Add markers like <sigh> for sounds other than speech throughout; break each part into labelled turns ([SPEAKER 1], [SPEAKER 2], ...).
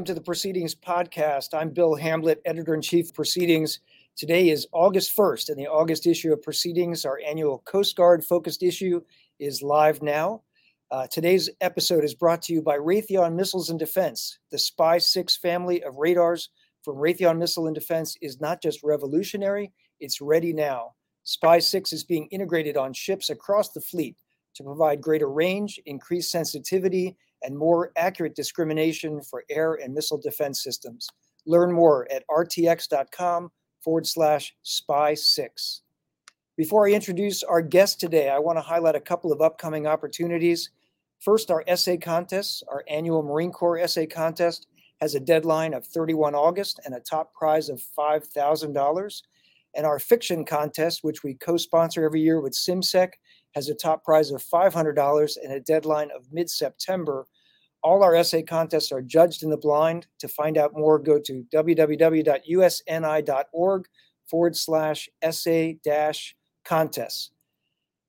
[SPEAKER 1] Welcome to the Proceedings Podcast. I'm Bill Hamblet, Editor in Chief Proceedings. Today is August 1st, and the August issue of Proceedings, our annual Coast Guard focused issue, is live now. Uh, today's episode is brought to you by Raytheon Missiles and Defense. The Spy 6 family of radars from Raytheon Missile and Defense is not just revolutionary, it's ready now. Spy 6 is being integrated on ships across the fleet to provide greater range, increased sensitivity, and more accurate discrimination for air and missile defense systems. Learn more at rtx.com forward slash spy six. Before I introduce our guest today, I want to highlight a couple of upcoming opportunities. First, our essay contest, our annual Marine Corps essay contest, has a deadline of 31 August and a top prize of $5,000. And our fiction contest, which we co sponsor every year with CIMSEC, has a top prize of $500 and a deadline of mid September. All our essay contests are judged in the blind. To find out more, go to www.usni.org forward slash essay dash contests.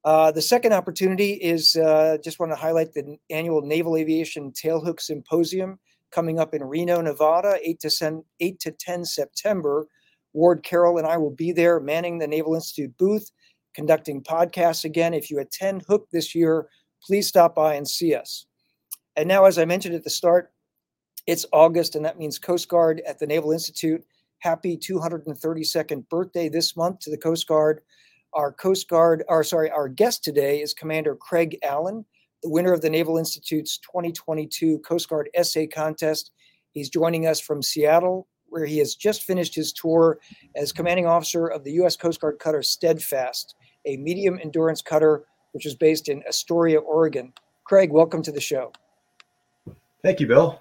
[SPEAKER 1] Uh, the second opportunity is uh, just want to highlight the annual Naval Aviation Tailhook Symposium coming up in Reno, Nevada, 8 to, 10, 8 to 10 September. Ward Carroll and I will be there manning the Naval Institute booth conducting podcasts again. If you attend Hook this year, please stop by and see us. And now, as I mentioned at the start, it's August, and that means Coast Guard at the Naval Institute. Happy 232nd birthday this month to the Coast Guard. Our Coast Guard, or sorry, our guest today is Commander Craig Allen, the winner of the Naval Institute's 2022 Coast Guard Essay Contest. He's joining us from Seattle, where he has just finished his tour as commanding officer of the U.S. Coast Guard cutter Steadfast a medium endurance cutter, which is based in Astoria, Oregon. Craig, welcome to the show.
[SPEAKER 2] Thank you, Bill.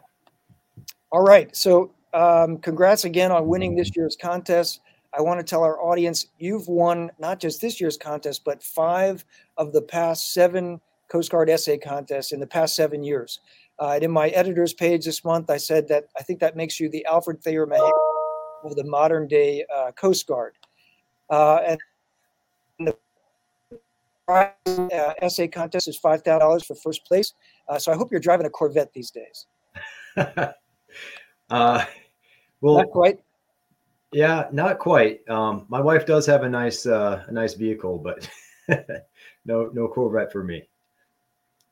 [SPEAKER 1] All right. So, um, congrats again on winning this year's contest. I want to tell our audience you've won not just this year's contest, but five of the past seven Coast Guard essay contests in the past seven years. Uh, and in my editor's page this month, I said that I think that makes you the Alfred Thayer Mahan of the modern day uh, Coast Guard. Uh, and uh, essay contest is five thousand dollars for first place. Uh, so I hope you're driving a Corvette these days. <laughs>
[SPEAKER 2] uh, well,
[SPEAKER 1] not quite.
[SPEAKER 2] Yeah, not quite. Um, my wife does have a nice uh, a nice vehicle, but <laughs> no no Corvette for me.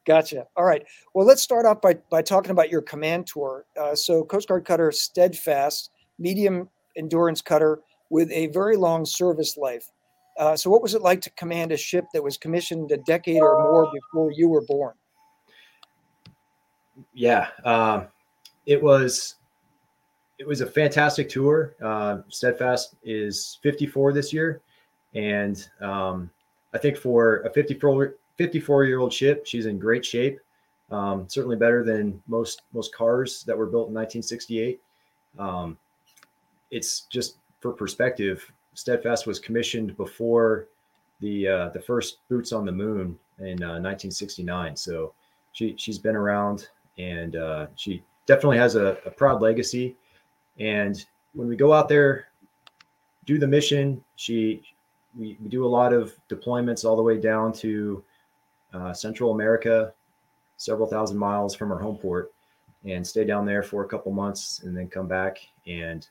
[SPEAKER 1] Gotcha. All right. Well, let's start off by, by talking about your command tour. Uh, so, Coast Guard cutter Steadfast, medium endurance cutter with a very long service life. Uh, so, what was it like to command a ship that was commissioned a decade or more before you were born?
[SPEAKER 2] Yeah, um, it was. It was a fantastic tour. Uh, Steadfast is 54 this year, and um, I think for a 54 54 year old ship, she's in great shape. Um, certainly better than most most cars that were built in 1968. Um, it's just for perspective. Steadfast was commissioned before the uh, the first boots on the moon in uh, 1969. So she she's been around and uh, she definitely has a, a, proud legacy. And when we go out there, do the mission, she we, we do a lot of deployments all the way down to uh, Central America, several thousand miles from our home port, and stay down there for a couple months and then come back and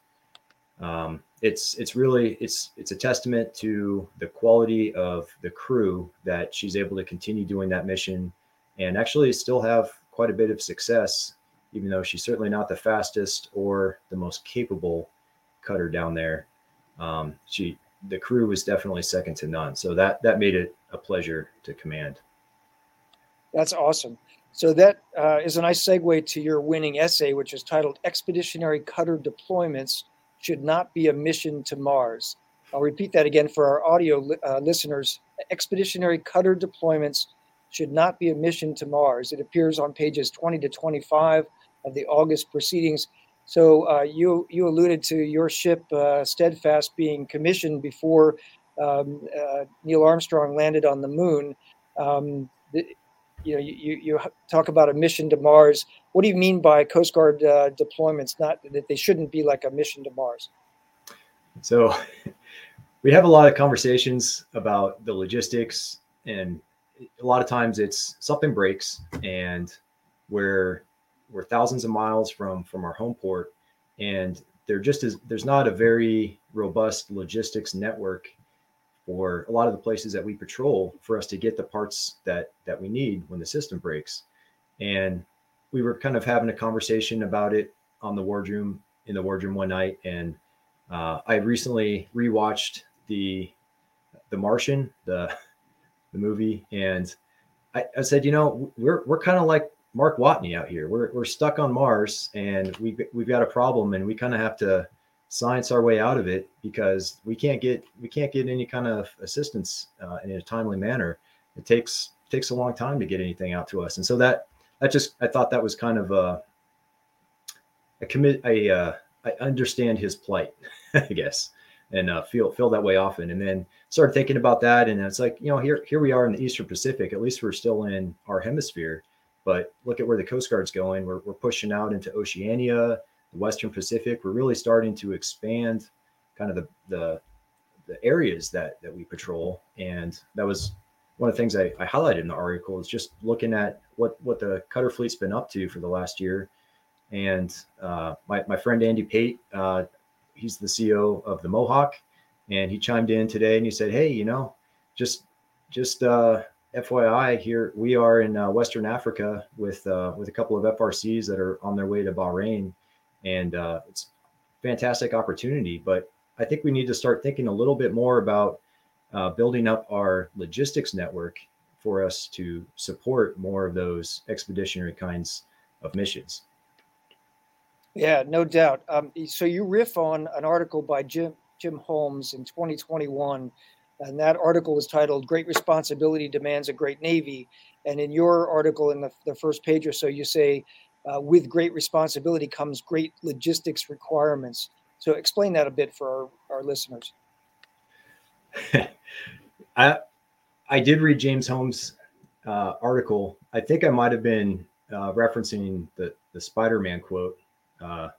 [SPEAKER 2] um, it's it's really it's it's a testament to the quality of the crew that she's able to continue doing that mission and actually still have quite a bit of success even though she's certainly not the fastest or the most capable cutter down there. Um, she the crew was definitely second to none. So that that made it a pleasure to command.
[SPEAKER 1] That's awesome. So that uh, is a nice segue to your winning essay which is titled expeditionary cutter deployments should not be a mission to Mars. I'll repeat that again for our audio uh, listeners. Expeditionary cutter deployments should not be a mission to Mars. It appears on pages 20 to 25 of the August proceedings. So uh, you you alluded to your ship uh, Steadfast being commissioned before um, uh, Neil Armstrong landed on the moon. Um, the, you know, you, you talk about a mission to Mars. What do you mean by Coast Guard uh, deployments? Not that they shouldn't be like a mission to Mars.
[SPEAKER 2] So, <laughs> we have a lot of conversations about the logistics, and a lot of times it's something breaks, and we're we're thousands of miles from from our home port, and there just is there's not a very robust logistics network for a lot of the places that we patrol for us to get the parts that that we need when the system breaks. And we were kind of having a conversation about it on the wardroom in the wardroom one night, and uh, I recently rewatched the the Martian, the <laughs> the movie, and I, I said, you know, we're we're kind of like Mark Watney out here. We're we're stuck on Mars, and we we've got a problem, and we kind of have to science our way out of it because we can't get we can't get any kind of assistance uh, in a timely manner. It takes takes a long time to get anything out to us, and so that that just I thought that was kind of a a commit a uh, I understand his plight, <laughs> I guess, and uh, feel feel that way often. And then started thinking about that, and it's like you know here here we are in the Eastern Pacific. At least we're still in our hemisphere. But look at where the Coast Guard's going. We're we're pushing out into Oceania, the Western Pacific. We're really starting to expand kind of the the the areas that that we patrol, and that was one of the things I, I highlighted in the article is just looking at what what the cutter fleet's been up to for the last year and uh, my, my friend Andy Pate, uh, he's the CO of the Mohawk, and he chimed in today and he said, "Hey, you know, just just uh, FYI, here we are in uh, Western Africa with uh, with a couple of FRCs that are on their way to Bahrain, and uh, it's fantastic opportunity. But I think we need to start thinking a little bit more about building up our logistics network for us to support more of those expeditionary kinds of missions."
[SPEAKER 1] Yeah, no doubt. Um, so you riff on an article by Jim Jim Holmes in 2021, and that article was titled "Great Responsibility Demands a Great Navy." And in your article, in the, the first page or so, you say, uh, "With great responsibility comes great logistics requirements." So explain that a bit for our, our listeners. <laughs>
[SPEAKER 2] I I did read James Holmes' uh, article. I think I might have been uh, referencing the the Spider-Man quote uh,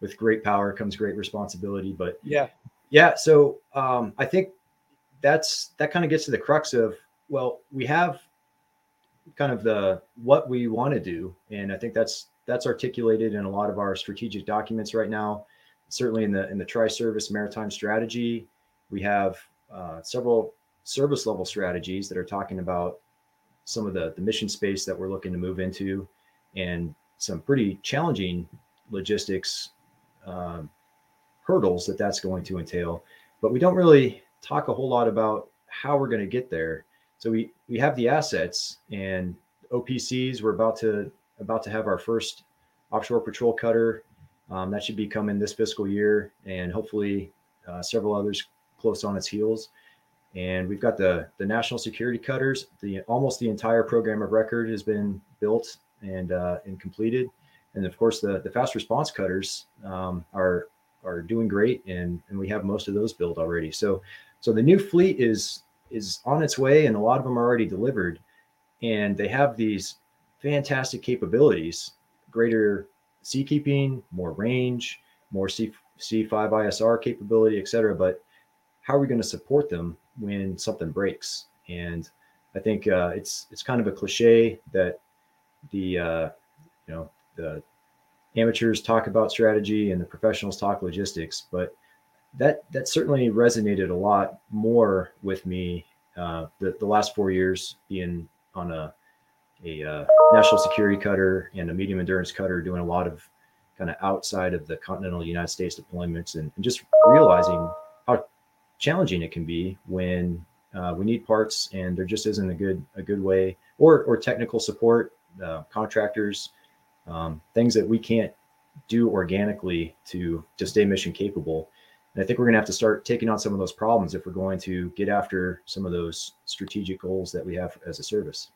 [SPEAKER 2] with great power comes great responsibility. But
[SPEAKER 1] yeah,
[SPEAKER 2] yeah. So um, I think that's that kind of gets to the crux of well, we have kind of the what we want to do, and I think that's that's articulated in a lot of our strategic documents right now. Certainly in the in the tri-service maritime strategy, we have uh, several service level strategies that are talking about some of the the mission space that we're looking to move into, and some pretty challenging logistics um, hurdles that that's going to entail. But we don't really talk a whole lot about how we're going to get there. So we we have the assets and OPCs. We're about to about to have our first offshore patrol cutter. Um, that should be coming this fiscal year, and hopefully uh, several others close on its heels. And we've got the the national security cutters. The almost the entire program of record has been built and uh, and completed and of course the the fast response cutters um, are are doing great and and we have most of those built already so so the new fleet is is on its way and a lot of them are already delivered and they have these fantastic capabilities greater seakeeping more range more C, c5 isr capability etc but how are we going to support them when something breaks? And i think uh, it's it's kind of a cliche that the uh, you know the amateurs talk about strategy and the professionals talk logistics, but that that certainly resonated a lot more with me uh, the, the last four years being on a a uh, national security cutter and a medium endurance cutter doing a lot of kind of outside of the continental United States deployments and, and just realizing challenging it can be when uh, we need parts and there just isn't a good a good way or or technical support uh, contractors um, things that we can't do organically to to stay mission capable. And I think we're going to have to start taking on some of those problems if we're going to get after some of those strategic goals that we have as a service.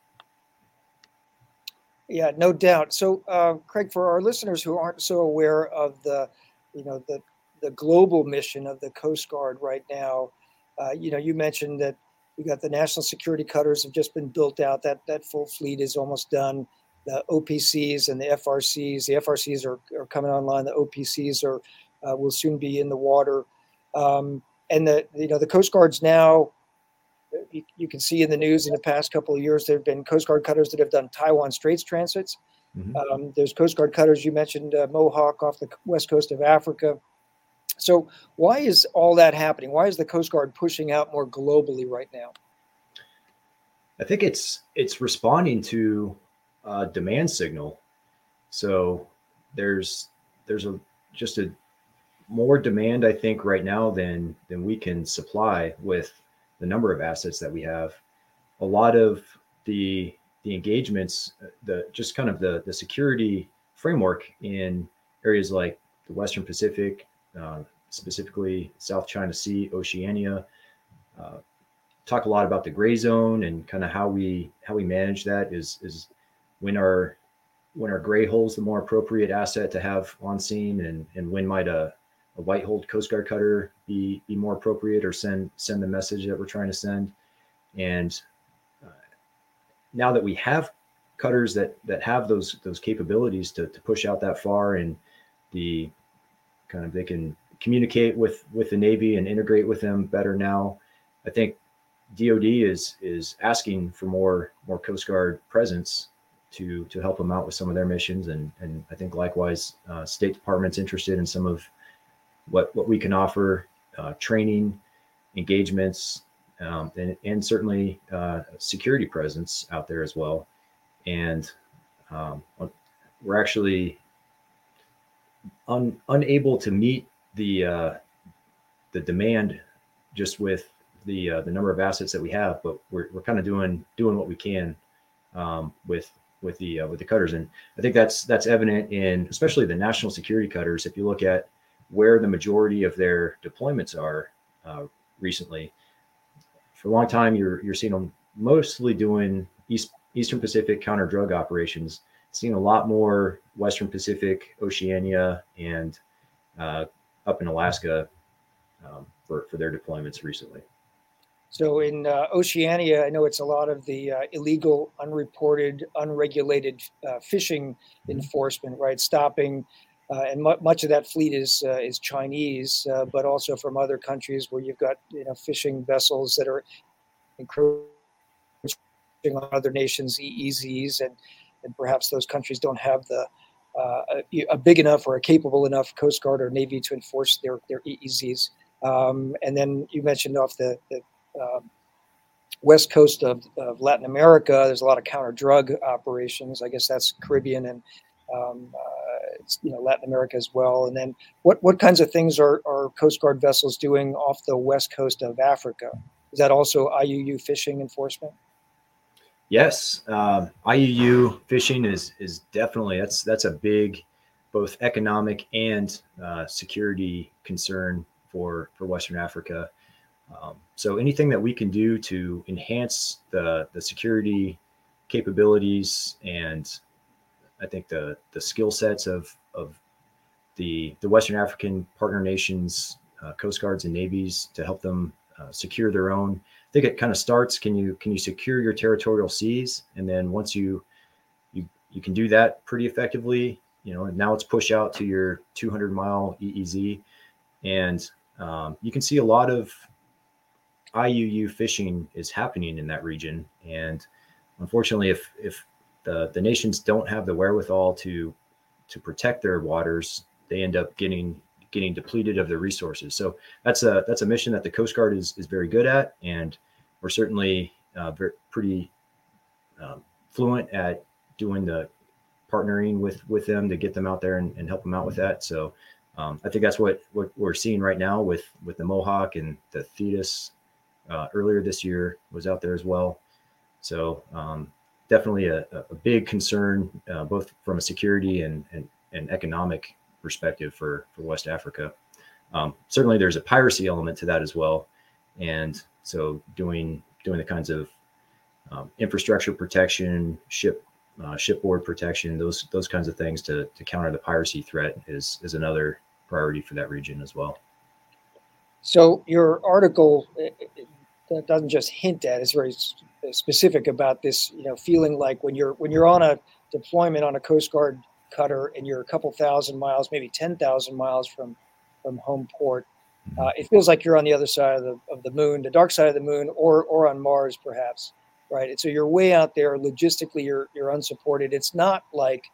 [SPEAKER 1] Yeah, no doubt. So, uh, Craig, for our listeners who aren't so aware of the, you know, the the global mission of the Coast Guard right now, uh, you know, you mentioned that we got the national security cutters have just been built out. That that full fleet is almost done the OPCs and the FRCs. The FRCs are, are coming online. The OPCs are uh, will soon be in the water. Um, and the you know the Coast Guard's now. You, you, can see in the news in the past couple of years there have been Coast Guard cutters that have done Taiwan Straits transits. Mm-hmm. Um, there's Coast Guard cutters. You mentioned uh, Mohawk off the west coast of Africa. So, why is all that happening? Why is the Coast Guard pushing out more globally right now?
[SPEAKER 2] I think it's it's responding to a demand signal. So there's there's a just a more demand I think right now than than we can supply with the number of assets that we have. A lot of the the engagements, the just kind of the the security framework in areas like the Western Pacific, uh, specifically South China Sea, Oceania. Uh, talk a lot about the gray zone and kind of how we how we manage that is is when our when our gray hulls the more appropriate asset to have on scene and and when might a, a white hull coast guard cutter be be more appropriate or send send the message that we're trying to send and uh, now that we have cutters that that have those those capabilities to, to push out that far and the kind of they can communicate with with the navy and integrate with them better now. I think dod is is asking for more more coast guard presence to to help them out with some of their missions. And and i think likewise uh, state department's interested in some of what what we can offer uh, training engagements um, and, and certainly uh, security presence out there as well. And um, we're actually un, unable to meet the uh, the demand just with the uh, the number of assets that we have, but we're, we're kind of doing doing what we can um, with with the uh, with the cutters, and I think that's that's evident in especially the national security cutters. If you look at where the majority of their deployments are uh, recently, for a long time you're you're seeing them mostly doing East Eastern Pacific counter drug operations. Seeing a lot more Western Pacific, Oceania, and uh, up in Alaska um, for for their deployments recently.
[SPEAKER 1] So in uh, Oceania, I know it's a lot of the uh, illegal, unreported, unregulated uh, fishing mm-hmm. enforcement, right? Stopping, uh, and mu- much of that fleet is uh, is Chinese, but also from other countries where you've got you know fishing vessels that are encroaching on other nations' EEZs, and and perhaps those countries don't have the a, a, big enough or a capable enough Coast Guard or Navy to enforce their their EEZs. Um, and then you mentioned off the, the um, west coast of, of, Latin America, there's a lot of counter drug operations. I guess that's Caribbean and um, uh, you know Latin America as well. And then what what kinds of things are, are Coast Guard vessels doing off the west coast of Africa? Is that also IUU fishing enforcement?
[SPEAKER 2] Yes, um, IUU fishing is is definitely that's that's a big both economic and uh, security concern for for Western Africa. Um, so anything that we can do to enhance the the security capabilities and I think the the skill sets of of the the Western African partner nations, uh, coast guards and navies to help them uh, secure their own. I think it kind of starts. Can you can you secure your territorial seas, and then once you you you can do that pretty effectively, you know, And now it's push out to your 200 mile EEZ, and um, you can see a lot of IUU fishing is happening in that region. And unfortunately, if if the the nations don't have the wherewithal to to protect their waters, they end up getting getting depleted of their resources. So that's a that's a mission that the Coast Guard is is very good at, and we're certainly uh, very, pretty um, fluent at doing the partnering with with them to get them out there and, and help them out with that. So um, I think that's what what we're seeing right now with with the Mohawk and the Thetis uh, earlier this year was out there as well. So um, definitely a, a, big concern, uh, both from a security and, and, and, economic perspective for, for West Africa. Um, certainly there's a piracy element to that as well. And so doing, doing the kinds of um, infrastructure protection, ship, uh, shipboard protection, those, those kinds of things to, to counter the piracy threat is, is another priority for that region as well.
[SPEAKER 1] So your article that doesn't just hint at; it's very specific about this. You know, feeling like when you're when you're on a deployment on a Coast Guard cutter and you're a couple thousand miles, maybe ten thousand miles from from home port, mm-hmm. uh, it feels like you're on the other side of the of the moon, the dark side of the moon, or or on Mars, perhaps. Right. And so you're way out there. Logistically, you're you're unsupported. It's not like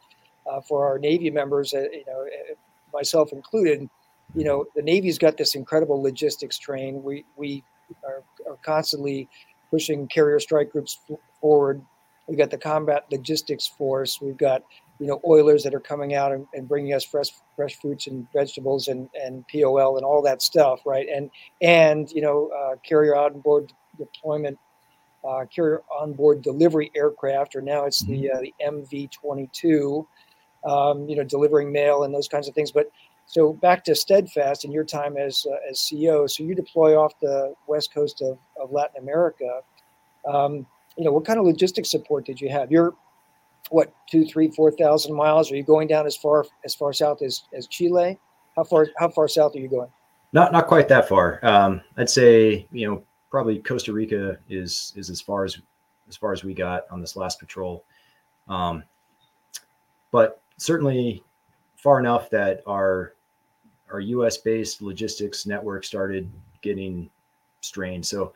[SPEAKER 1] uh, for our Navy members, uh, you know, uh, myself included. You know, the Navy's got this incredible logistics train. We we are, are constantly pushing carrier strike groups forward. We've got the combat logistics force. We've got you know oilers that are coming out and, and bringing us fresh fresh fruits and vegetables and and POL and all that stuff, right? And and you know uh, carrier on board deployment, uh, carrier on board delivery aircraft, or now it's the uh, the MV22, um, you know, delivering mail and those kinds of things. But so back to Steadfast in your time as uh, as CO. So you deploy off the west coast of, of Latin America. Um, you know, what kind of logistics support did you have? You're what two, three, four thousand miles? Are you going down as far as far south as, as Chile? How far how far south are you going?
[SPEAKER 2] Not not quite that far. Um, I'd say you know probably Costa Rica is is as far as as far as we got on this last patrol, um, but certainly far enough that our our U.S. based logistics network started getting strained. So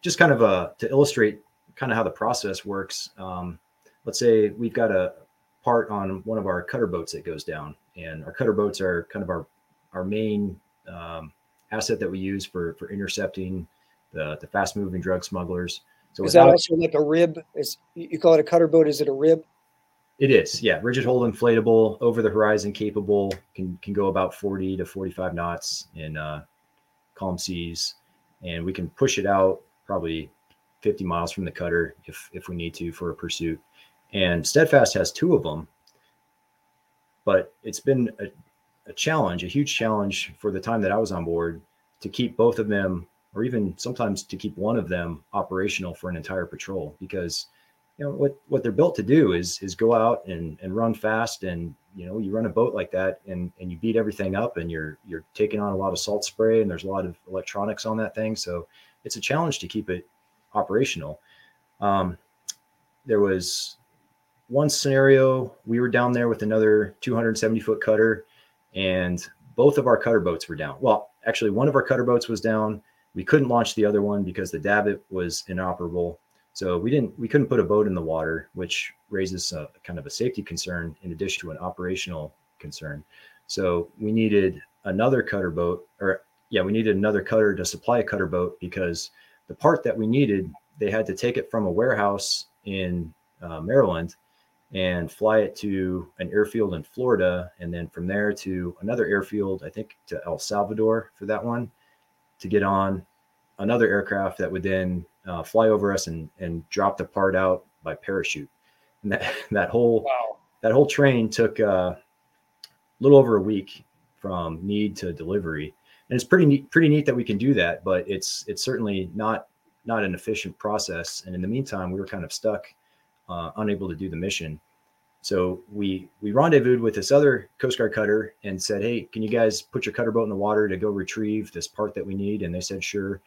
[SPEAKER 2] just kind of a to illustrate kind of how the process works. Um, let's say we've got a part on one of our cutter boats that goes down, and our cutter boats are kind of our our main um, asset that we use for for intercepting the the fast moving drug smugglers.
[SPEAKER 1] So is that also like a rib? Is you call it a cutter boat? Is it a rib?
[SPEAKER 2] It is, yeah. Rigid hull inflatable, over the horizon capable, can can go about 40 to 45 knots in uh, calm seas, and we can push it out probably 50 miles from the cutter if if we need to for a pursuit. And Steadfast has two of them, but it's been a, a challenge, a huge challenge for the time that I was on board to keep both of them, or even sometimes to keep one of them operational for an entire patrol because you know what what they're built to do is is go out and and run fast and you know you run a boat like that and and you beat everything up and you're you're taking on a lot of salt spray and there's a lot of electronics on that thing. So it's a challenge to keep it operational. Um, there was one scenario we were down there with another 270 foot cutter and both of our cutter boats were down. Well actually one of our cutter boats was down. We couldn't launch the other one because the davit was inoperable. So we didn't we couldn't put a boat in the water, which raises a kind of a safety concern in addition to an operational concern. So we needed another cutter boat, or yeah, we needed another cutter to supply a cutter boat because the part that we needed, they had to take it from a warehouse in uh, Maryland and fly it to an airfield in Florida, and then from there to another airfield, I think to El Salvador for that one, to get on another aircraft that would then uh, fly over us and and drop the part out by parachute. And that <laughs> that whole wow. that whole train took uh, a little over a week from need to delivery. And it's pretty neat, pretty neat that we can do that, but it's it's certainly not not an efficient process. And in the meantime, we were kind of stuck, uh, unable to do the mission. So we we rendezvoused with this other Coast Guard cutter and said, "Hey, can you guys put your cutter boat in the water to go retrieve this part that we need?" And they said, "Sure."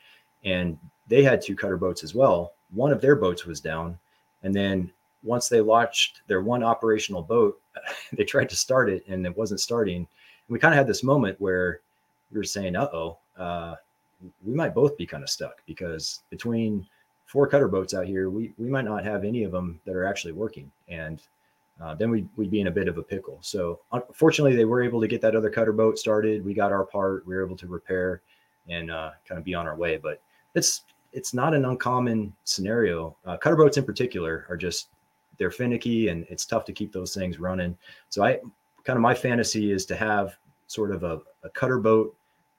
[SPEAKER 2] And they had two cutter boats as well. One of their boats was down. And then once they launched their one operational boat, <laughs> they tried to start it and it wasn't starting. And we kind of had this moment where we were saying, uh oh, uh, we might both be kind of stuck because between four cutter boats out here, we, we might not have any of them that are actually working. And uh, then we'd, we'd be in a bit of a pickle. So unfortunately, they were able to get that other cutter boat started. We got our part, we were able to repair and uh, kind of be on our way. But it's it's not an uncommon scenario. Uh, cutter boats in particular are just they're finicky and it's tough to keep those things running. So I kind of my fantasy is to have sort of a, a cutter boat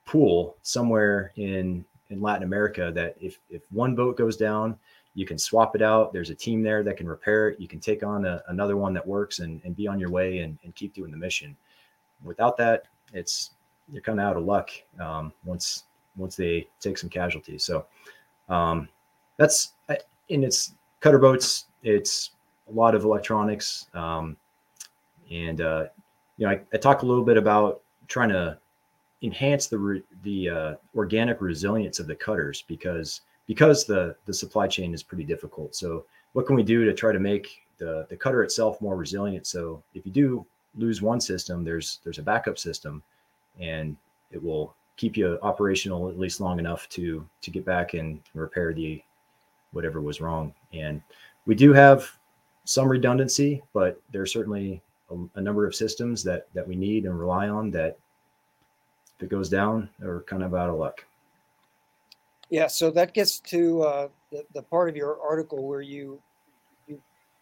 [SPEAKER 2] pool somewhere in in Latin America that if if one boat goes down, you can swap it out. There's a team there that can repair it. You can take on a, another one that works and, and be on your way and, and keep doing the mission. Without that, it's you're kind of out of luck um, once once they take some casualties. So um, that's in its cutter boats. It's a lot of electronics, um, and uh, you know I, I talk a little bit about trying to enhance the re, the uh, organic resilience of the cutters because because the the supply chain is pretty difficult. So what can we do to try to make the the cutter itself more resilient? So if you do lose one system, there's there's a backup system, and it will keep you operational at least long enough to to get back and repair the whatever was wrong. And we do have some redundancy, but there's certainly a, a, number of systems that that we need and rely on that if it goes down, we're kind of out of luck.
[SPEAKER 1] Yeah, so that gets to uh, the, the part of your article where you you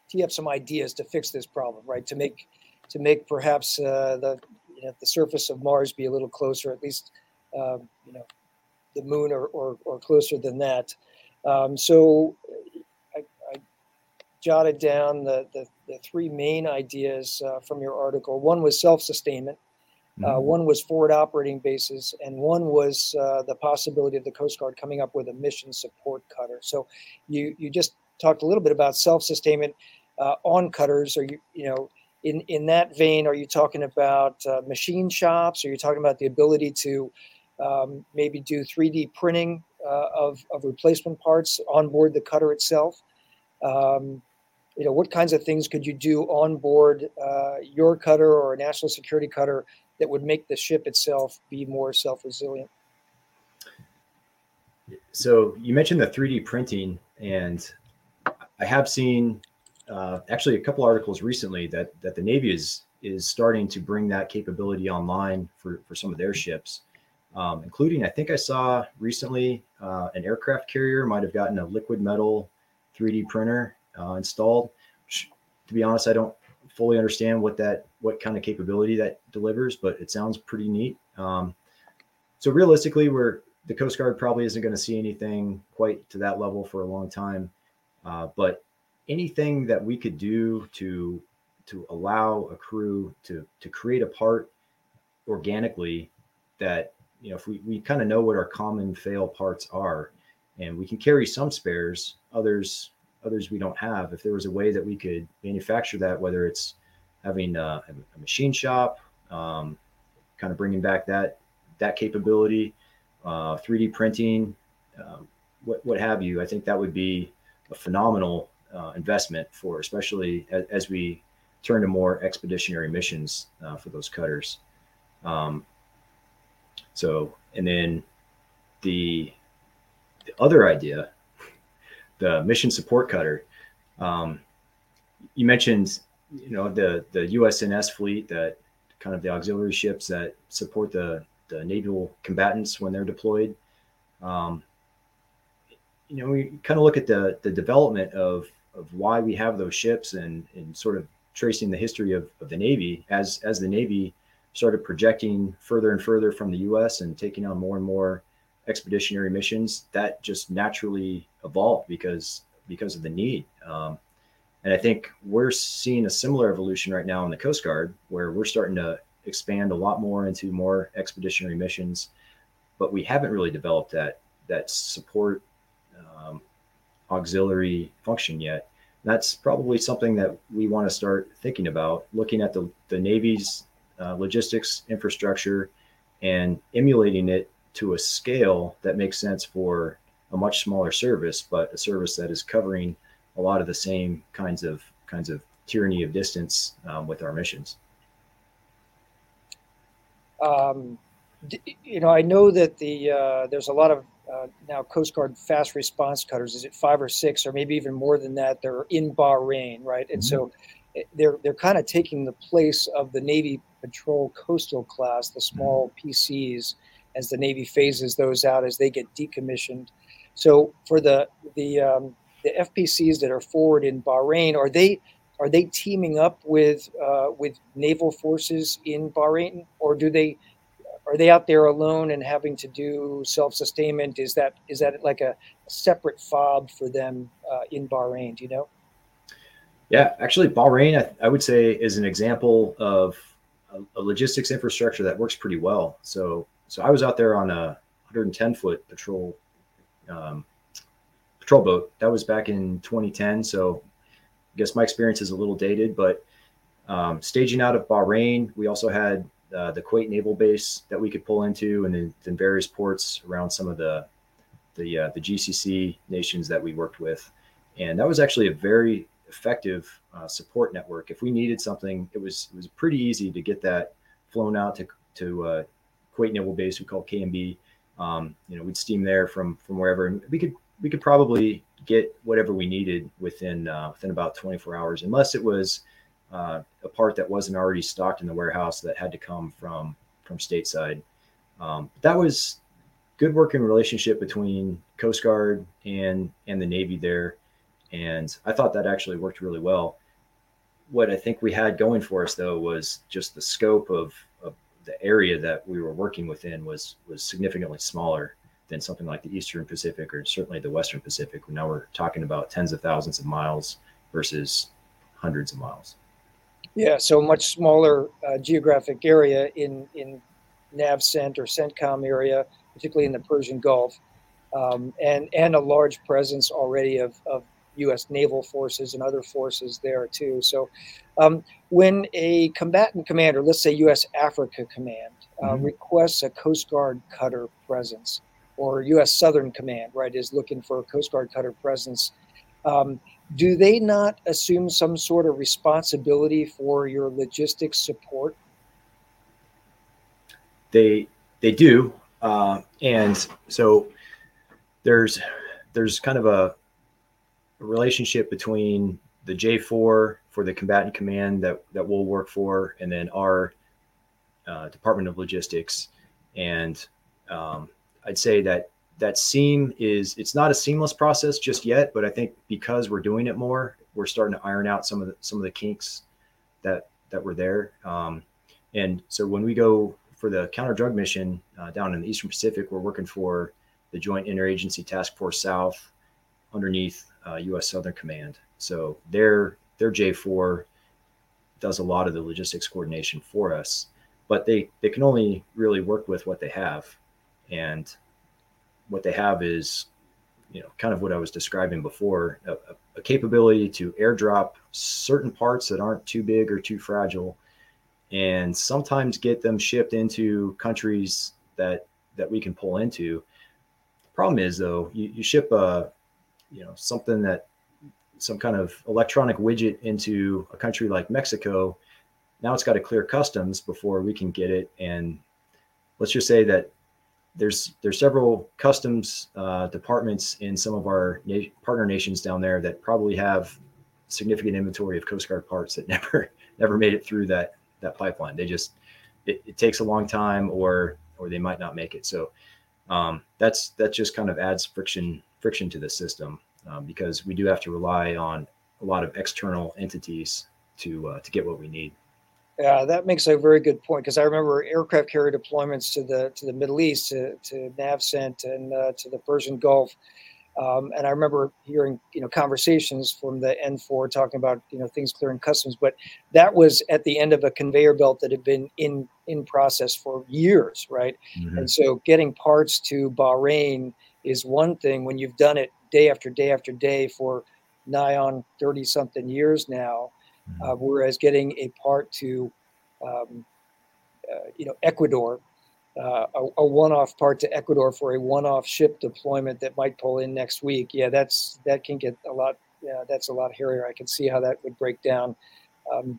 [SPEAKER 1] tee up some ideas to fix this problem, right? To make to make perhaps uh, the you know, the surface of Mars be a little closer, at least um, you know the moon or, or, or closer than that. Um, so I, I, jotted down the, the, the, three main ideas uh, from your article. One was self-sustainment. Uh, mm-hmm. one was forward operating bases, and one was uh, the possibility of the Coast Guard coming up with a mission support cutter. So, you you just talked a little bit about self-sustainment uh, on cutters. Are you you know in in that vein? Are you talking about uh, machine shops? Are you talking about the ability to um, maybe do 3D printing uh, of, of replacement parts on board the cutter itself. Um, you know, what kinds of things could you do on board uh, your cutter or a national security cutter that would make the ship itself be more self-resilient?
[SPEAKER 2] So you mentioned the 3D printing, and I have seen uh, actually a couple articles recently that that the Navy is is starting to bring that capability online for for some of their ships um, including I think I saw recently uh, an aircraft carrier might have gotten a liquid metal 3D printer uh, installed. Which, to be honest, I don't fully understand what that what kind of capability that delivers, but it sounds pretty neat. Um, so realistically, we're the Coast Guard probably isn't going to see anything quite to that level for a long time, uh, but anything that we could do to to allow a crew to to create a part organically that you know, if we, we kind of know what our common fail parts are and we can carry some spares, others, others we don't have. If there was a way that we could manufacture that, whether it's having a, a machine shop, um, kind of bringing back that, that capability, uh, 3D printing, um, what, what have you, I think that would be a phenomenal uh, investment for, especially as, as, we turn to more expeditionary missions uh, for those cutters. Um, so, and then the, the other idea, the mission support cutter, um, you mentioned, you know, the, the USNS fleet that kind of the auxiliary ships that support the, the naval combatants when they're deployed. Um, you know, we kind of look at the, the development of, of why we have those ships and, and sort of tracing the history of, of the Navy as, as the Navy started projecting further and further from the US and taking on more and more expeditionary missions, that just naturally evolved because because of the need. Um, and I think we're seeing a similar evolution right now in the Coast Guard, where we're starting to expand a lot more into more expeditionary missions, but we haven't really developed that that support um, auxiliary function yet. That's probably something that we want to start thinking about, looking at the, the Navy's uh, logistics infrastructure and emulating it to a scale that makes sense for a much smaller service, but a service that is covering a lot of the same kinds of kinds of tyranny of distance um, with our missions.
[SPEAKER 1] Um, you know, I know that the uh, there's a lot of uh, now Coast Guard fast response cutters. Is it five or six, or maybe even more than that? They're in Bahrain, right? And mm-hmm. so eh, they're they're kind of taking the place of the Navy patrol coastal class, the small PCs, as the Navy phases those out as they get decommissioned. So for the the um, the FPCs that are forward in Bahrain, are they are they teaming up with uh, with naval forces in Bahrain, or do they are they out there alone and having to do self sustainment? Is that is that like a, separate fob for them uh, in Bahrain? Do you know?
[SPEAKER 2] Yeah, actually, Bahrain, I, I would say, is an example of a, a, logistics infrastructure that works pretty well. So so I was out there on a 110 foot patrol um, patrol boat. That was back in 2010. So I guess my experience is a little dated, but um, staging out of Bahrain, we also had uh, the Kuwait naval base that we could pull into, and then, various ports around some of the the uh, the GCC nations that we worked with, and that was actually a very effective uh, support network. If we needed something, it was it was pretty easy to get that flown out to to uh, Kuwait Naval Base, we call KNB. Um, you know, we'd steam there from from wherever, and we could we could probably get whatever we needed within uh, within about 24 hours, unless it was uh, a part that wasn't already stocked in the warehouse that had to come from from stateside. Um, that was good working relationship between Coast Guard and and the Navy there, and I thought that actually worked really well. What I think we had going for us though was just the scope of, of the area that we were working within was was significantly smaller than something like the Eastern Pacific or certainly the Western Pacific. Now we're talking about tens of thousands of miles versus hundreds of miles.
[SPEAKER 1] Yeah, so much smaller uh, geographic area in in NavCent or CENTCOM area, particularly in the Persian Gulf, um, and and a large presence already of, of U.S. naval forces and other forces there too. So, um, when a combatant commander, let's say U.S. Africa Command, uh, mm-hmm. requests a Coast Guard cutter presence, or U.S. Southern Command, right, is looking for a Coast Guard cutter presence. Um, do they not assume some sort of responsibility for your logistics support?
[SPEAKER 2] They they do, uh, and so there's there's kind of a, a relationship between the J4 for the combatant command that that we'll work for, and then our uh, Department of Logistics, and um, I'd say that that seam is it's not a seamless process just yet, but I think because we're doing it more, we're starting to iron out some of the some of the kinks that that were there. Um, and so when we go for the counter drug mission uh, down in the Eastern Pacific, we're working for the Joint Interagency Task Force South underneath uh, U.S. Southern Command. So their their J4 does a lot of the logistics coordination for us, but they they can only really work with what they have, and what they have is, you know, kind of what I was describing before a, a capability to airdrop certain parts that aren't too big or too fragile and sometimes get them shipped into countries that that we can pull into. Problem is though, you, you ship a you know something that some kind of electronic widget into a country like Mexico. Now it's got to clear customs before we can get it. And let's just say that there's there's several customs uh, departments in some of our na- partner nations down there that probably have significant inventory of Coast Guard parts that <laughs> never never made it through that that pipeline. They just it, it takes a long time, or or they might not make it. So um, that's that just kind of adds friction friction to the system um, because we do have to rely on a lot of external entities to uh, to get what we need.
[SPEAKER 1] Yeah, that makes a very good point because I remember aircraft carrier deployments to the to the Middle East, to, to NavCent and uh, to the Persian Gulf, um, and I remember hearing you know conversations from the N4 talking about you know things clearing customs, but that was at the end of a conveyor belt that had been in in process for years, right? Mm-hmm. And so getting parts to Bahrain is one thing when you've done it day after day after day for nigh on thirty something years now uh, mm-hmm. whereas getting a part to, um, uh, you know, Ecuador, uh, a, a, one-off part to Ecuador for a one-off ship deployment that might pull in next week. Yeah, that's that can get a lot. Yeah, that's a lot hairier. I can see how that would break down. Um,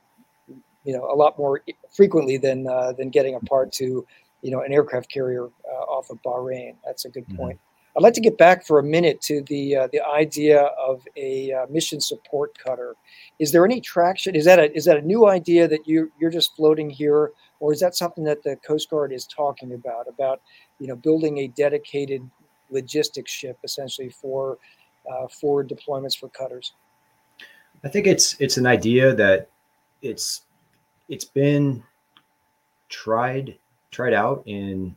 [SPEAKER 1] you know, a lot more frequently than uh, than getting a part to, you know, an aircraft carrier uh, off of Bahrain. That's a good mm-hmm. point. I'd like to get back for a minute to the uh, the idea of a uh, mission support cutter. Is there any traction? Is that a is that a new idea that you you're just floating here, or is that something that the Coast Guard is talking about? About you know building a dedicated logistics ship essentially for uh, forward deployments for cutters.
[SPEAKER 2] I think it's it's an idea that it's it's been tried tried out in.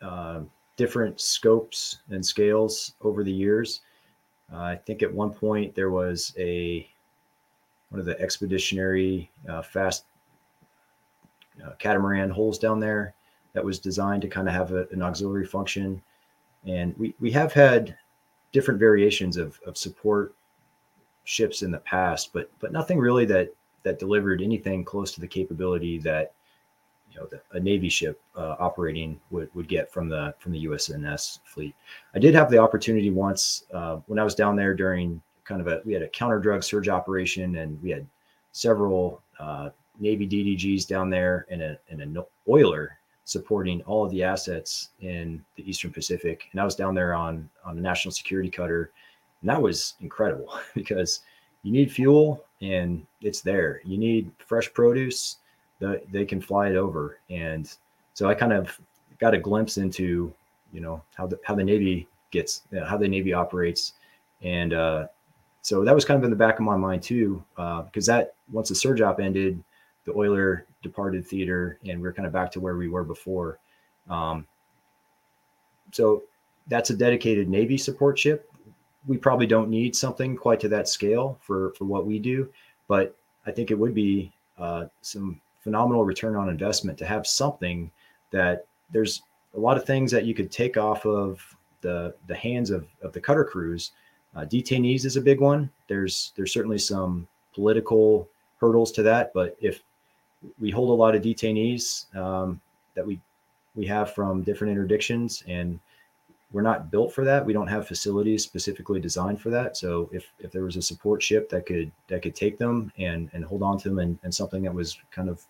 [SPEAKER 2] Uh, different scopes and scales over the years. Uh, I think at one point there was a one of the expeditionary uh, fast uh, catamaran hulls down there that was designed to kind of have a, an auxiliary function. And we, we have had different variations of, of support ships in the past, but but nothing really that that delivered anything close to the capability that you know, the, a Navy ship uh, operating would, would get from the from the USNS fleet. I did have the opportunity once uh, when I was down there during kind of a we had a counter drug surge operation and we had several uh, Navy DDGs down there and a and an oiler supporting all of the assets in the Eastern Pacific. And I was down there on on a national security cutter, and that was incredible <laughs> because you need fuel and it's there. You need fresh produce, the, they can fly it over. And so I kind of got a glimpse into, you know, how the, how the Navy gets, you know, how the Navy operates. And uh, so that was kind of in the back of my mind too, uh, because that once the surge op ended, the oiler departed theater and we are kind of back to where we were before. Um, so that's a dedicated Navy support ship. We probably don't need something quite to that scale for for what we do, but I think it would be uh, some phenomenal return on investment to have something that there's a lot of things that you could take off of the the hands of, of the cutter crews. Uh, detainees is a big one. There's there's certainly some political hurdles to that, but if we hold a lot of detainees um, that we we have from different interdictions and we're not built for that. We don't have facilities specifically designed for that. So if if there was a support ship that could that could take them and and hold on to them and, and something that was kind of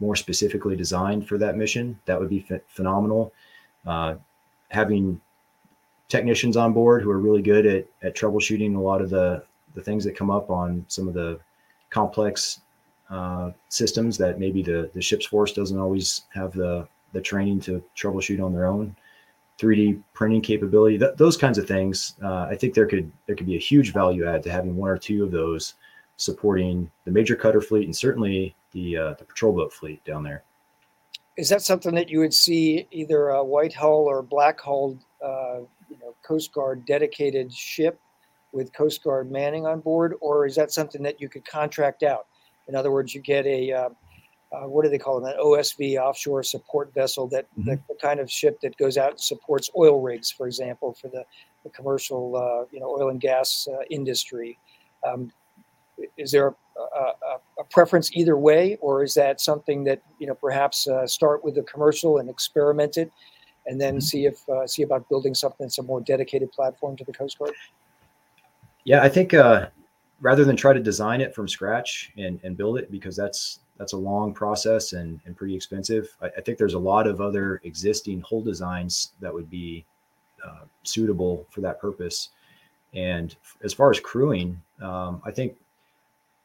[SPEAKER 2] more specifically designed for that mission, that would be ph- phenomenal. Uh, having technicians on board who are really good at at troubleshooting a lot of the the things that come up on some of the complex uh, systems that maybe the the ship's force doesn't always have the the training to troubleshoot on their own 3D printing capability, th- those kinds of things. Uh, I think there could there could be a huge value add to having one or two of those supporting the major cutter fleet and certainly the uh, the patrol boat fleet down there.
[SPEAKER 1] Is that something that you would see either a white hull or black hull, uh, you know, Coast Guard dedicated ship with Coast Guard manning on board, or is that something that you could contract out? In other words, you get a uh, uh, what do they call them? An OSV offshore support vessel that mm-hmm. the, the, kind of ship that goes out and supports oil rigs, for example, for the, the commercial uh, you know oil and gas uh, industry. Um, is there a, a, a, preference either way, or is that something that you know perhaps uh, start with the commercial and experiment it, and then mm-hmm. see if uh, see about building something that's a more dedicated platform to the Coast Guard?
[SPEAKER 2] Yeah, I think uh, rather than try to design it from scratch and, and build it because that's that's a long process and, and pretty expensive. I, I, think there's a lot of other existing hull designs that would be uh, suitable for that purpose. And as far as crewing, um, I think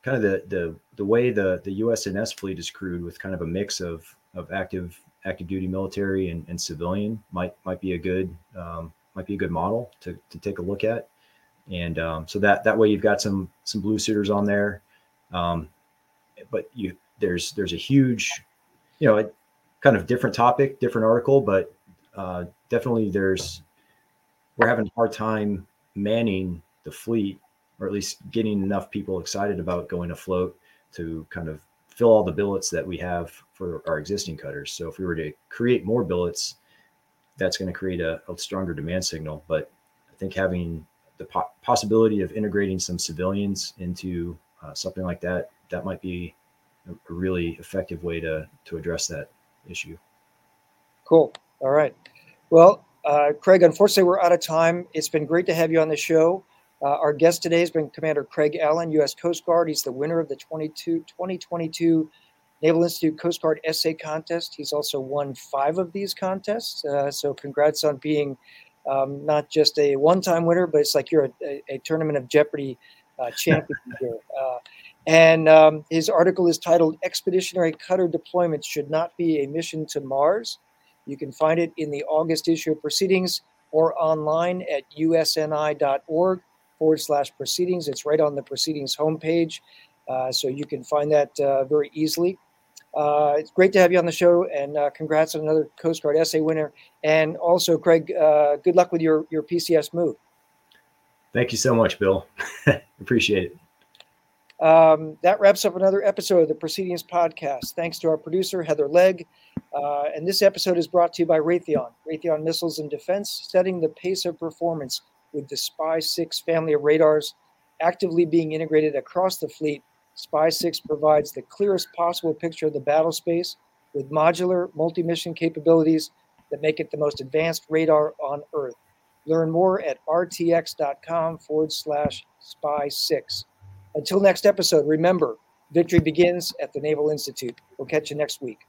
[SPEAKER 2] kind of the the the way the the USNS fleet is crewed with kind of a mix of of active active duty military and, and civilian might might be a good um, might be a good model to to take a look at. And um, so that that way you've got some some blue suiters on there. Um, but you there's there's a huge, you know, a kind of different topic, different article, but uh, definitely there's we're having a hard time manning the fleet, or at least getting enough people excited about going afloat to kind of fill all the billets that we have for our existing cutters. So if we were to create more billets, that's going to create a, a stronger demand signal. But I think having the po- possibility of integrating some civilians into uh, something like that, that might be a really effective way to to address that issue.
[SPEAKER 1] Cool. All right. Well, uh, Craig, unfortunately, we're out of time. It's been great to have you on the show. Uh, our guest today has been Commander Craig Allen, U.S. Coast Guard. He's the winner of the 22, 2022 Naval Institute Coast Guard essay contest. He's also won five of these contests. Uh, so, congrats on being um, not just a one time winner, but it's like you're a, a, a tournament of Jeopardy uh, <laughs> champion here. Uh, and um, his article is titled Expeditionary Cutter Deployments Should Not Be a Mission to Mars. You can find it in the August issue of Proceedings or online at usni.org forward slash proceedings. It's right on the proceedings homepage. Uh, so you can find that uh, very easily. Uh, it's great to have you on the show, and uh, congrats on another Coast Guard essay winner. And also, Craig, uh, good luck with your, your PCS move.
[SPEAKER 2] Thank you so much, Bill. <laughs> Appreciate it.
[SPEAKER 1] Um, that wraps up another episode of the Proceedings Podcast. Thanks to our producer, Heather Legg. Uh, and this episode is brought to you by Raytheon, Raytheon Missiles and Defense, setting the pace of performance with the SPY 6 family of radars actively being integrated across the fleet. SPY 6 provides the clearest possible picture of the battle space with modular multi mission capabilities that make it the most advanced radar on Earth. Learn more at rtx.com forward slash SPY 6. Until next episode, remember victory begins at the Naval Institute. We'll catch you next week.